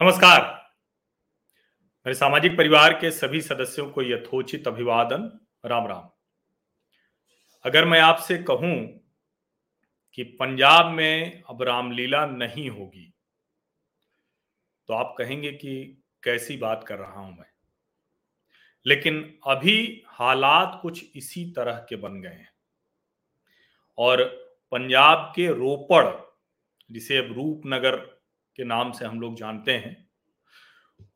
नमस्कार। मेरे सामाजिक परिवार के सभी सदस्यों को यथोचित अभिवादन। राम राम। अगर मैं आपसे कहूँ कि पंजाब में अब रामलीला नहीं होगी तो आप कहेंगे कि कैसी बात कर रहा हूँ मैं। लेकिन अभी हालात कुछ इसी तरह के बन गए हैं। और पंजाब के रोपड़, जिसे अब रूपनगर के नाम से हम लोग जानते हैं।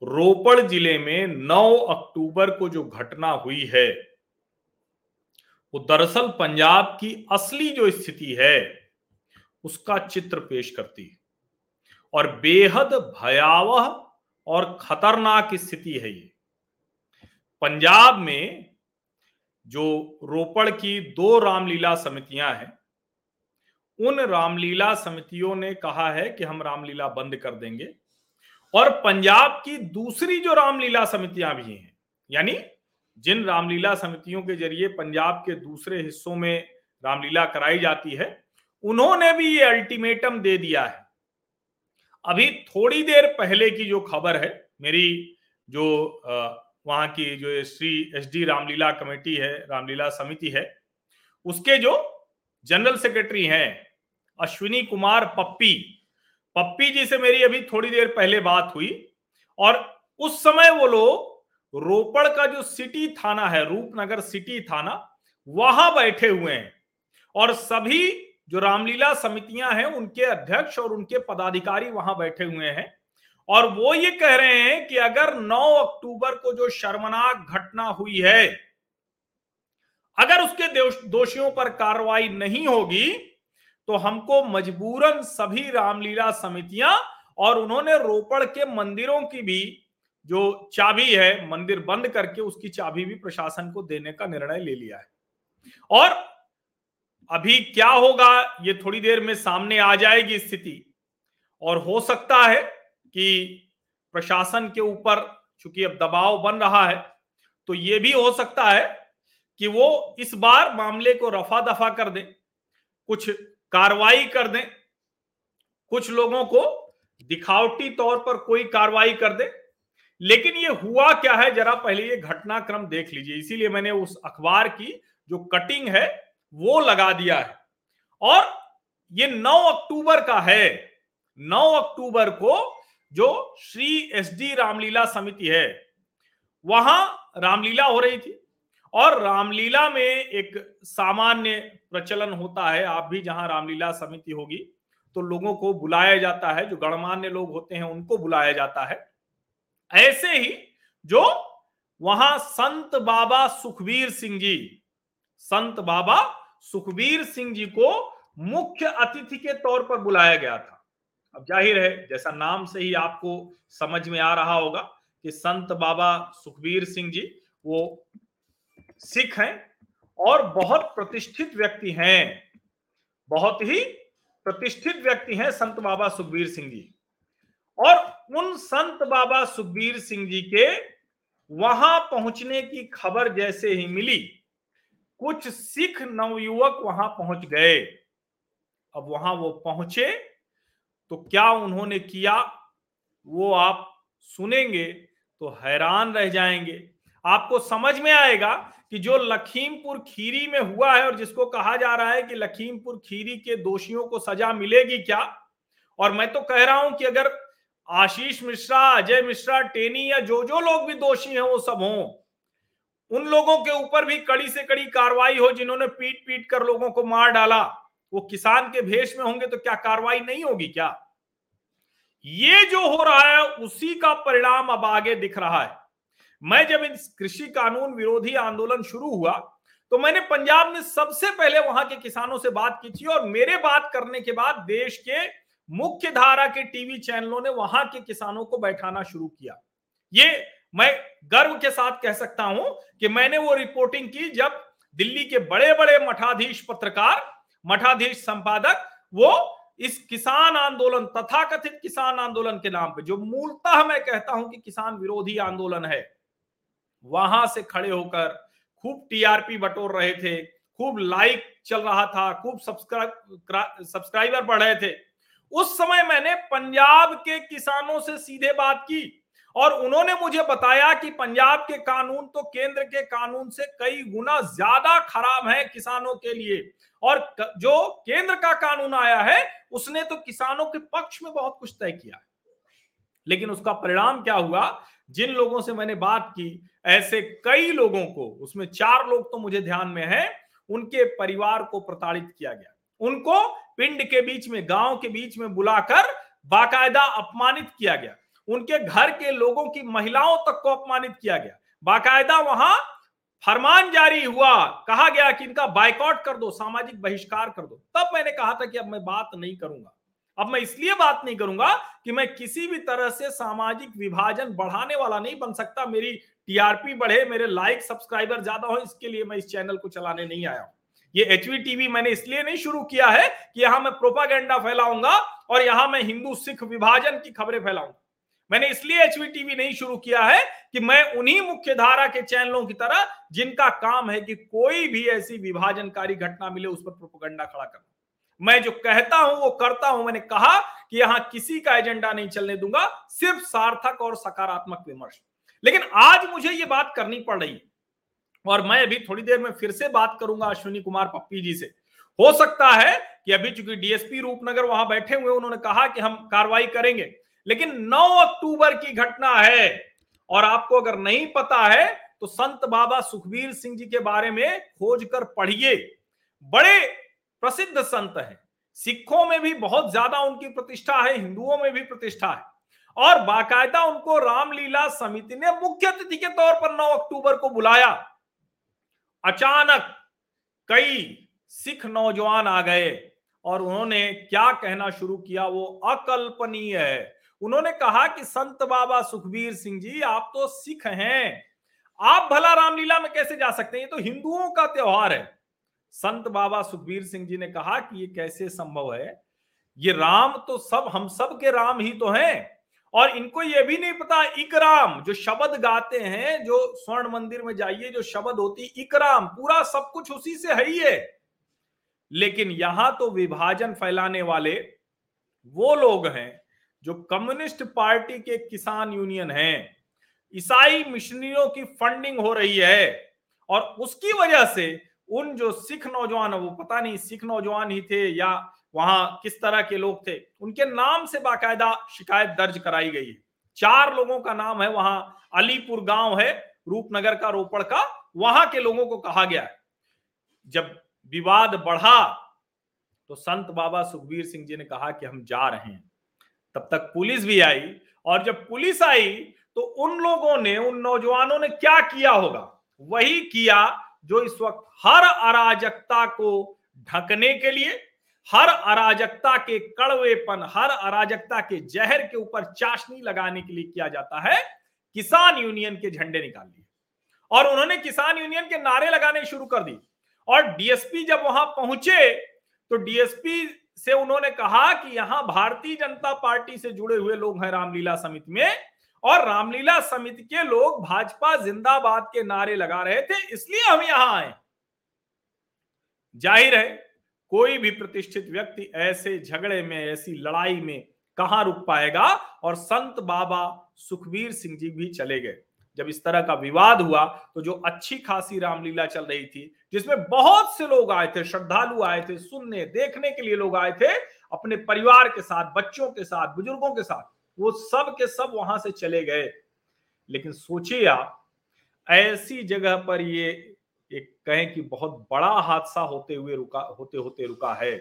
रोपड़ ज़िले में 9 अक्टूबर को जो घटना हुई है, वो दरअसल पंजाब की असली जो स्थिति है, उसका चित्र पेश करती है। और बेहद भयावह और खतरनाक स्थिति है ये। पंजाब में जो रोपड़ की दो रामलीला समितियाँ हैं उन रामलीला समितियों ने कहा है कि हम रामलीला बंद कर देंगे। और पंजाब की दूसरी जो रामलीला समितियाँ भी हैं, यानी जिन रामलीला समितियों के ज़रिए पंजाब के दूसरे हिस्सों में रामलीला कराई जाती है, उन्होंने भी ये अल्टीमेटम दे दिया है। अभी थोड़ी देर पहले की जो खबर है, मेरी जो वहाँ की जो Shri S D Ramlila committee है, रामलीला समिति है, उसके जो जनरल सेक्रेटरी हैं अश्विनी कुमार पप्पी। पप्पी जी से मेरी अभी थोड़ी देर पहले बात हुई और उस समय वो लोग रोपड़ का जो सिटी थाना है, रूपनगर सिटी थाना, वहाँ बैठे हुए हैं और सभी जो रामलीला समितियाँ हैं, उनके अध्यक्ष और उनके पदाधिकारी वहाँ बैठे हुए हैं और वो ये कह रहे हैं कि अगर 9 अक्टूबर को जो शर्मनाक घटना हुई है, अगर उसके दोषियों पर कार्रवाई नहीं होगी तो हमको मजबूरन सभी रामलीला समितियाँ और उन्होंने रोपड़ के मंदिरों की भी जो चाबी है, मंदिर बंद करके उसकी चाबी भी प्रशासन को देने का निर्णय ले लिया है। और अभी क्या होगा, ये थोड़ी देर में सामने आ जाएगी स्थिति। और हो सकता है कि प्रशासन के ऊपर, चूँकि अब दबाव बन रहा है तो ये भी हो सकता है कि वो इस बार मामले को रफा दफ़ा कर दे। कुछ कार्रवाई कर दें। कुछ लोगों को दिखावटी तौर पर कोई कार्रवाई कर दे। लेकिन ये हुआ क्या है? जरा पहले ये घटनाक्रम देख लीजिए। इसीलिए मैंने उस अखबार की जो कटिंग है, वो लगा दिया है। और ये 9 अक्टूबर का है। 9 अक्टूबर को जो श्री एस डी रामलीला समिति है, वहाँ रामलीला हो रही थी। और रामलीला में एक सामान्य प्रचलन होता है, आप भी जहाँ रामलीला समिति होगी तो लोगों को बुलाया जाता है, जो गणमान्य लोग होते हैं, उनको बुलाया जाता है। ऐसे ही जो वहाँ संत बाबा सुखबीर सिंह जी, संत बाबा सुखबीर सिंह जी को मुख्य अतिथि के तौर पर बुलाया गया था। अब ज़ाहिर है, जैसा नाम से ही आपको समझ में आ रहा होगा कि संत बाबा सुखबीर सिंह जी, वो सिख हैं और बहुत प्रतिष्ठित व्यक्ति हैं। बहुत ही प्रतिष्ठित व्यक्ति हैं संत बाबा सुखबीर सिंह जी। और उन संत बाबा सुखबीर सिंह जी के वहाँ पहुँचने की खबर जैसे ही मिली, कुछ सिख नवयुवक वहाँ पहुँच गए। अब वहाँ वो पहुँचे तो क्या उन्होंने किया, वो आप सुनेंगे तो हैरान रह जाएँगे। आपको समझ में आएगा कि जो लखीमपुर खीरी में हुआ है और जिसको कहा जा रहा है कि लखीमपुर खीरी के दोषियों को सजा मिलेगी क्या? और मैं तो कह रहा हूँ कि अगर आशीष मिश्रा, अजय मिश्रा, टेनी या जो जो लोग भी दोषी हैं, वो सब हों, उन लोगों के ऊपर भी कड़ी से कड़ी कार्रवाई हो जिन्होंने पीट पीट कर लोगों को मार डाला, वो किसान के भेष में होंगे तो क्या कार्रवाई नहीं होगी क्या? ये जो हो रहा है, उसी का परिणाम अब आगे दिख रहा है। मैं जब इस कृषि कानून विरोधी आंदोलन शुरू हुआ तो मैंने पंजाब में सबसे पहले वहाँ के किसानों से बात की थी और मेरे बात करने के बाद देश के मुख्य धारा के टीवी चैनलों ने वहाँ के किसानों को बैठाना शुरू किया। ये मैं गर्व के साथ कह सकता हूँ कि मैंने वो रिपोर्टिंग की जब दिल्ली के बड़े बड़े मठाधीश पत्रकार, मठाधीश संपादक, वो इस किसान आंदोलन, तथाकथित किसान आंदोलन के नाम पे, जो मूलतः मैं कहता हूँ कि किसान विरोधी आंदोलन है वहाँ से खड़े होकर खूब टीआरपी बटोर रहे थे, खूब लाइक चल रहा था, खूब सब्सक्राइब सब्सक्राइबर बढ़ रहे थे। उस समय मैंने पंजाब के किसानों से सीधे बात की और उन्होंने मुझे बताया कि पंजाब के कानून तो केंद्र के कानून से कई गुना ज़्यादा खराब है किसानों के लिए और जो केंद्र का कानून आया है, उसने तो किसानों के पक्ष में बहुत कुछ तय किया। लेकिन उसका परिणाम क्या हुआ? जिन लोगों से मैंने बात की, ऐसे कई लोगों को, उसमें चार लोग तो मुझे ध्यान में है, उनके परिवार को प्रताड़ित किया गया। उनको पिंड के बीच में, गाँव के बीच में बुलाकर बाकायदा अपमानित किया गया। उनके घर के लोगों की महिलाओं तक को अपमानित किया गया। बाकायदा वहाँ फरमान जारी हुआ, कहा गया कि इनका बाइकआउट कर दो, सामाजिक बहिष्कार कर दो। तब मैंने कहा था कि अब मैं बात नहीं करूँगा। अब मैं इसलिए बात नहीं करूँगा कि मैं किसी भी तरह से सामाजिक विभाजन बढ़ाने वाला नहीं बन सकता। मेरी टीआरपी बढ़े, मेरे लाइक सब्सक्राइबर ज़्यादा हो, इसके लिए मैं इस चैनल को चलाने नहीं आया हूँ। ये एचवी टीवी मैंने इसलिए नहीं शुरू किया है कि यहाँ मैं प्रोपागेंडा फैलाऊँगा और यहाँ मैं हिंदू सिख विभाजन की खबरें फैलाऊँगा। मैंने इसलिए एचवी टीवी नहीं शुरू किया है कि मैं उन्हीं मुख्य धारा के चैनलों की तरह जिनका काम है कि कोई भी ऐसी विभाजनकारी घटना मिले, उस पर प्रोपोगंडा खड़ा करना मैं जो कहता हूँ, वो करता हूँ। मैंने कहा कि यहाँ किसी का एजेंडा नहीं चलने दूँगा, सिर्फ़ सार्थक और सकारात्मक विमर्श। लेकिन आज मुझे ये बात करनी पड़ रही, और मैं अभी थोड़ी देर में फिर से बात करूँगा अश्विनी कुमार पप्पी जी से। हो सकता है कि अभी चूँकि डीएसपी रूपनगर वहाँ बैठे हुए उन्होंने कहा कि हम कार्रवाई करेंगे, लेकिन 9 अक्टूबर की घटना है, और आपको अगर नहीं पता है तो संत बाबा सुखबीर सिंह जी के बारे में खोज कर पढ़िए। बड़े प्रसिद्ध संत हैं। सिखों में भी बहुत ज़्यादा उनकी प्रतिष्ठा है, हिंदुओं में भी प्रतिष्ठा है। और बाकायदा उनको रामलीला समिति ने मुख्य अतिथि के तौर पर 9 अक्टूबर को बुलाया। अचानक कई सिख नौजवान आ गए और उन्होंने क्या कहना शुरू किया, वो अकल्पनीय है। उन्होंने कहा कि, संत बाबा सुखबीर सिंह जी, आप तो सिख हैं। आप भला रामलीला में कैसे जा सकते हैं? ये तो हिंदुओं का त्योहार है। संत बाबा सुखबीर सिंह जी ने कहा कि ये कैसे संभव है? ये राम तो सब, हम सब के राम ही तो हैं। और इनको ये भी नहीं पता, इकराम, जो शब्द गाते हैं, जो स्वर्ण मंदिर में जाइए, जो शब्द होती, इकराम, पूरा सब कुछ उसी से है ही है। लेकिन यहाँ तो विभाजन फैलाने वाले वो लोग हैं, जो कम्युनिस्ट पार्टी के किसान यूनियन हैं। ईसाई मिशनरियों की फंडिंग हो रही है और उसकी वजह से उन जो सिख नौजवान वो पता नहीं सिख नौजवान ही थे या वहाँ किस तरह के लोग थे, उनके नाम से बाकायदा शिकायत दर्ज कराई गई है। चार लोगों का नाम है वहाँ, अलीपुर गाँव है, रूपनगर का, रोपड़ का, वहाँ के लोगों को कहा गया जब विवाद बढ़ा तो संत बाबा सुखबीर सिंह जी ने कहा कि हम जा रहे हैं। तब तक पुलिस भी आई, और जब पुलिस आई तो उन लोगों ने, उन नौजवानों ने क्या किया होगा? वही किया जो इस वक्त हर अराजकता को ढकने के लिए, हर अराजकता के कड़वेपन, हर अराजकता के जहर के ऊपर चाशनी लगाने के लिए किया जाता है, किसान यूनियन के झंडे निकाल लिए। और उन्होंने किसान यूनियन के नारे लगाने शुरू कर दिए। और डीएसपी जब वहाँ पहुँचे तो डीएसपी से उन्होंने कहा कि यहाँ भारतीय जनता पार्टी से जुड़े हुए लोग हैं रामलीला समिति में और रामलीला समिति के लोग भाजपा जिंदाबाद के नारे लगा रहे थे, इसलिए हम यहाँ आए। ज़ाहिर है, कोई भी प्रतिष्ठित व्यक्ति ऐसे झगड़े में, ऐसी लड़ाई में कहाँ रुक पाएगा? और संत बाबा सुखबीर सिंह जी भी चले गए। जब इस तरह का विवाद हुआ तो जो अच्छी खासी रामलीला चल रही थी, जिसमें बहुत से लोग आए थे, श्रद्धालु आए थे, सुनने, देखने के लिए लोग आए थे, अपने परिवार के साथ, बच्चों के साथ, बुज़ुर्गों के साथ वो सब के सब वहाँ से चले गए। लेकिन सोचिए आप, ऐसी जगह पर ये एक कहें कि बहुत बड़ा हादसा होते हुए रुका, होते होते रुका है।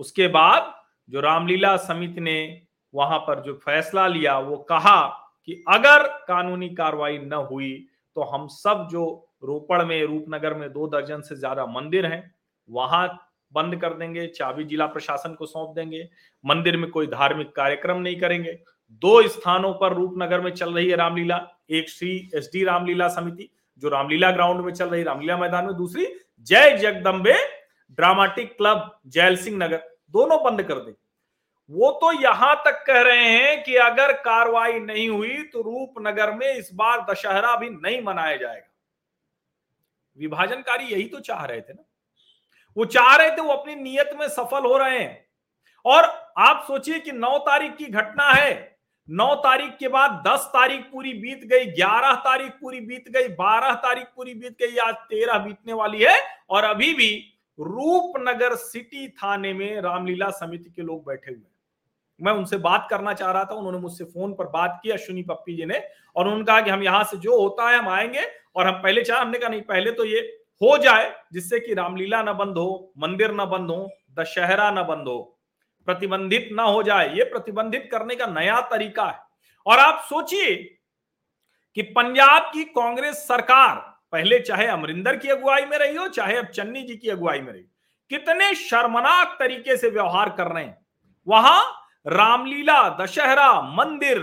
उसके बाद जो रामलीला समिति ने वहाँ पर जो फैसला लिया, वो कहा कि अगर कानूनी कार्रवाई न हुई तो हम सब जो रोपड़ में, रूपनगर में दो दर्जन से ज़्यादा मंदिर हैं, वहाँ बंद कर देंगे, चाबी जिला प्रशासन को सौंप देंगे, मंदिर में कोई धार्मिक कार्यक्रम नहीं करेंगे। दो स्थानों पर रूपनगर में चल रही है रामलीला, एक श्री एस डी रामलीला समिति, जो रामलीला ग्राउंड में चल रही रामलीला मैदान में, दूसरी जय जगदम्बे ड्रामाटिक क्लब जैल सिंह नगर, दोनों बंद कर देंगे वो तो यहाँ तक कह रहे हैं कि अगर कार्रवाई नहीं हुई तो रूपनगर में इस बार दशहरा भी नहीं मनाया जाएगा। विभाजनकारी यही तो चाह रहे थे ना। वो चाह रहे थे वो अपनी नीयत में सफल हो रहे हैं। और आप सोचिए कि नौ तारीख की घटना है। नौ तारीख के बाद दस तारीख पूरी बीत गई, ग्यारह तारीख पूरी बीत गई, बारह तारीख पूरी बीत गई, आज तेरह बीतने वाली है। और अभी भी रूपनगर सिटी थाने में रामलीला समिति के लोग बैठे हुए हैं। मैं उनसे बात करना चाह रहा था, उन्होंने मुझसे फ़ोन पर बात की अश्विनी पप्पी जी ने। और उन्होंने कहा कि हम यहाँ से जो होता है हम आएँगे, और हम पहले चाह, हमने कहा, नहीं, पहले तो ये हो जाए, जिससे कि रामलीला ना बंद हो, मंदिर ना बंद हो, दशहरा न बंद हो, प्रतिबंधित ना हो जाए, ये प्रतिबंधित करने का नया तरीका है। और आप सोचिए कि पंजाब की कांग्रेस सरकार, पहले चाहे अमरिंदर की अगुवाई में रही हो, चाहे अब चन्नी जी की अगुवाई में रही कितने शर्मनाक तरीके से व्यवहार कर रहे हैं। वहाँ रामलीला, दशहरा, मंदिर,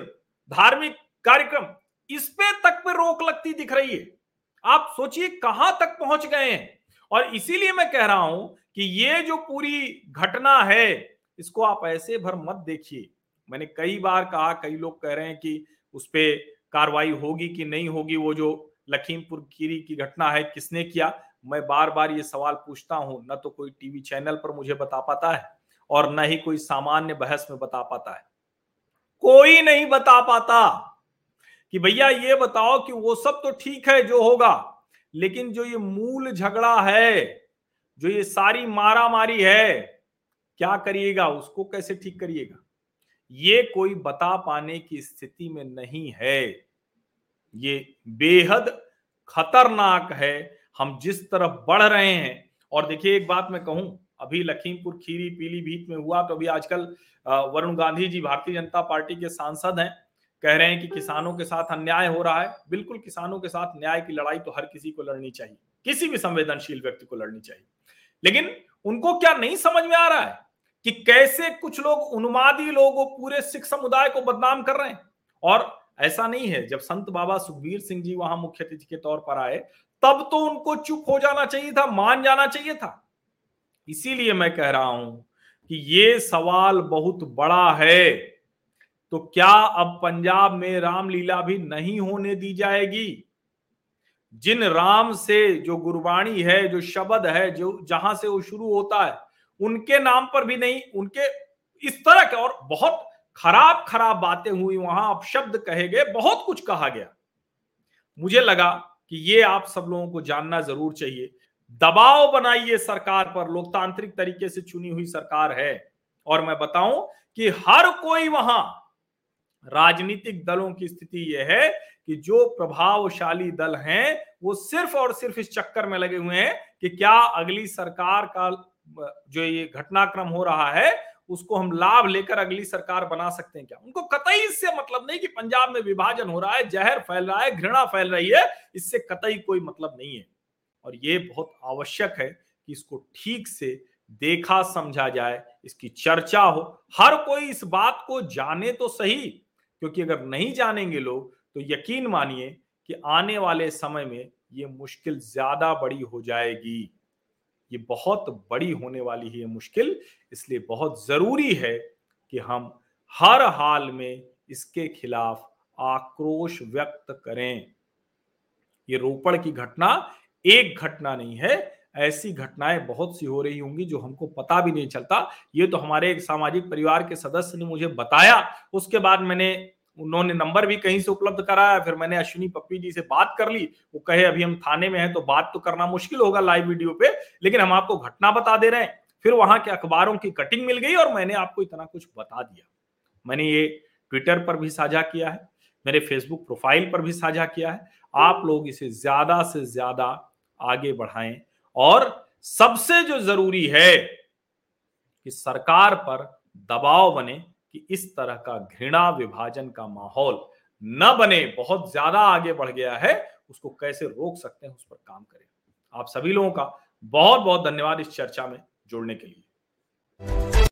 धार्मिक कार्यक्रम, इस पे तक पे रोक लगती दिख रही है। आप सोचिए कहाँ तक पहुँच गए हैं। और इसीलिए मैं कह रहा हूँ कि ये जो पूरी घटना है, इसको आप ऐसे भर मत देखिए। मैंने कई बार कहा, कई लोग कह रहे हैं कि उस पर कार्रवाई होगी कि नहीं होगी, वो जो लखीमपुर खीरी की घटना है, किसने किया? मैं बार बार ये सवाल पूछता हूँ, न तो कोई टीवी चैनल पर मुझे बता पाता है, और न ही कोई सामान्य बहस में बता पाता है। कोई नहीं बता पाता। कि भैया ये बताओ कि वो सब तो ठीक है जो होगा, लेकिन जो ये मूल झगड़ा है, जो ये सारी मारा मारी है, क्या करिएगा? उसको कैसे ठीक करिएगा? ये कोई बता पाने की स्थिति में नहीं है। ये बेहद खतरनाक है। हम जिस तरफ़ बढ़ रहे हैं, और देखिए एक बात मैं कहूँ, अभी लखीमपुर खीरी पीलीभीत में हुआ तो अभी आजकल वरुण गांधी जी, भारतीय जनता पार्टी के सांसद हैं। कह रहे हैं कि किसानों के साथ अन्याय हो रहा है। बिल्कुल किसानों के साथ न्याय की लड़ाई तो हर किसी को लड़नी चाहिए। किसी भी संवेदनशील व्यक्ति को लड़नी चाहिए। लेकिन उनको क्या नहीं समझ में आ रहा है कि कैसे कुछ लोग उन्मादी लोग पूरे सिख समुदाय को बदनाम कर रहे हैं? और ऐसा नहीं है, जब संत बाबा सुखबीर सिंह जी वहाँ मुख्य अतिथि के तौर पर आए, तब तो उनको चुप हो जाना चाहिए था, मान जाना चाहिए था। इसीलिए मैं कह रहा हूँ कि ये सवाल बहुत बड़ा है। तो क्या अब पंजाब में रामलीला भी नहीं होने दी जाएगी? जिन राम से जो गुरबाणी है, जो शब्द है, जो जहाँ से वो शुरू होता है, उनके नाम पर भी नहीं, उनके इस तरह के और बहुत खराब खराब बातें हुई वहाँ, अपशब्द कहे गए, बहुत कुछ कहा गया। मुझे लगा कि ये आप सब लोगों को जानना ज़रूर चाहिए। दबाव बनाइए सरकार पर, लोकतांत्रिक तरीके से चुनी हुई सरकार है। और मैं बताऊँ कि हर कोई वहाँ राजनीतिक दलों की स्थिति यह है कि जो प्रभावशाली दल हैं, वो सिर्फ़ और सिर्फ़ इस चक्कर में लगे हुए हैं कि क्या अगली सरकार का, जो ये घटनाक्रम हो रहा है, उसको हम लाभ लेकर अगली सरकार बना सकते हैं क्या? उनको कतई इससे मतलब नहीं कि पंजाब में विभाजन हो रहा है, जहर फैल रहा है, घृणा फैल रही है, इससे कतई कोई मतलब नहीं है। और ये बहुत आवश्यक है कि इसको ठीक से देखा, समझा जाए, इसकी चर्चा हो। हर कोई इस बात को जाने तो सही क्योंकि अगर नहीं जानेंगे लोग तो यकीन मानिए कि आने वाले समय में ये मुश्किल ज़्यादा बड़ी हो जाएगी। ये बहुत बड़ी होने वाली है ये मुश्किल, इसलिए बहुत ज़रूरी है कि हम हर हाल में इसके खिलाफ आक्रोश व्यक्त करें। ये रोपड़ की घटना एक घटना नहीं है, ऐसी घटनाएँ बहुत सी हो रही होंगी जो हमको पता भी नहीं चलता। ये तो हमारे एक सामाजिक परिवार के सदस्य ने मुझे बताया, उसके बाद मैंने उन्होंने नंबर भी कहीं से उपलब्ध कराया, फिर मैंने अश्विनी पप्पी जी से बात कर ली। वो कहे, अभी हम थाने में हैं तो बात तो करना मुश्किल होगा लाइव वीडियो पे, लेकिन हम आपको घटना बता दे रहे हैं। फिर वहाँ के अखबारों की कटिंग मिल गई और मैंने आपको इतना कुछ बता दिया। मैंने ये ट्विटर पर भी साझा किया है, मेरे फेसबुक प्रोफ़ाइल पर भी साझा किया है। आप लोग इसे ज़्यादा से ज़्यादा आगे बढ़ाएँ और सबसे जो ज़रूरी है कि सरकार पर दबाव बने कि इस तरह का घृणा विभाजन का माहौल न बने, बहुत ज़्यादा आगे बढ़ गया है, उसको कैसे रोक सकते हैं, उस पर काम करें। आप सभी लोगों का बहुत बहुत धन्यवाद इस चर्चा में जुड़ने के लिए।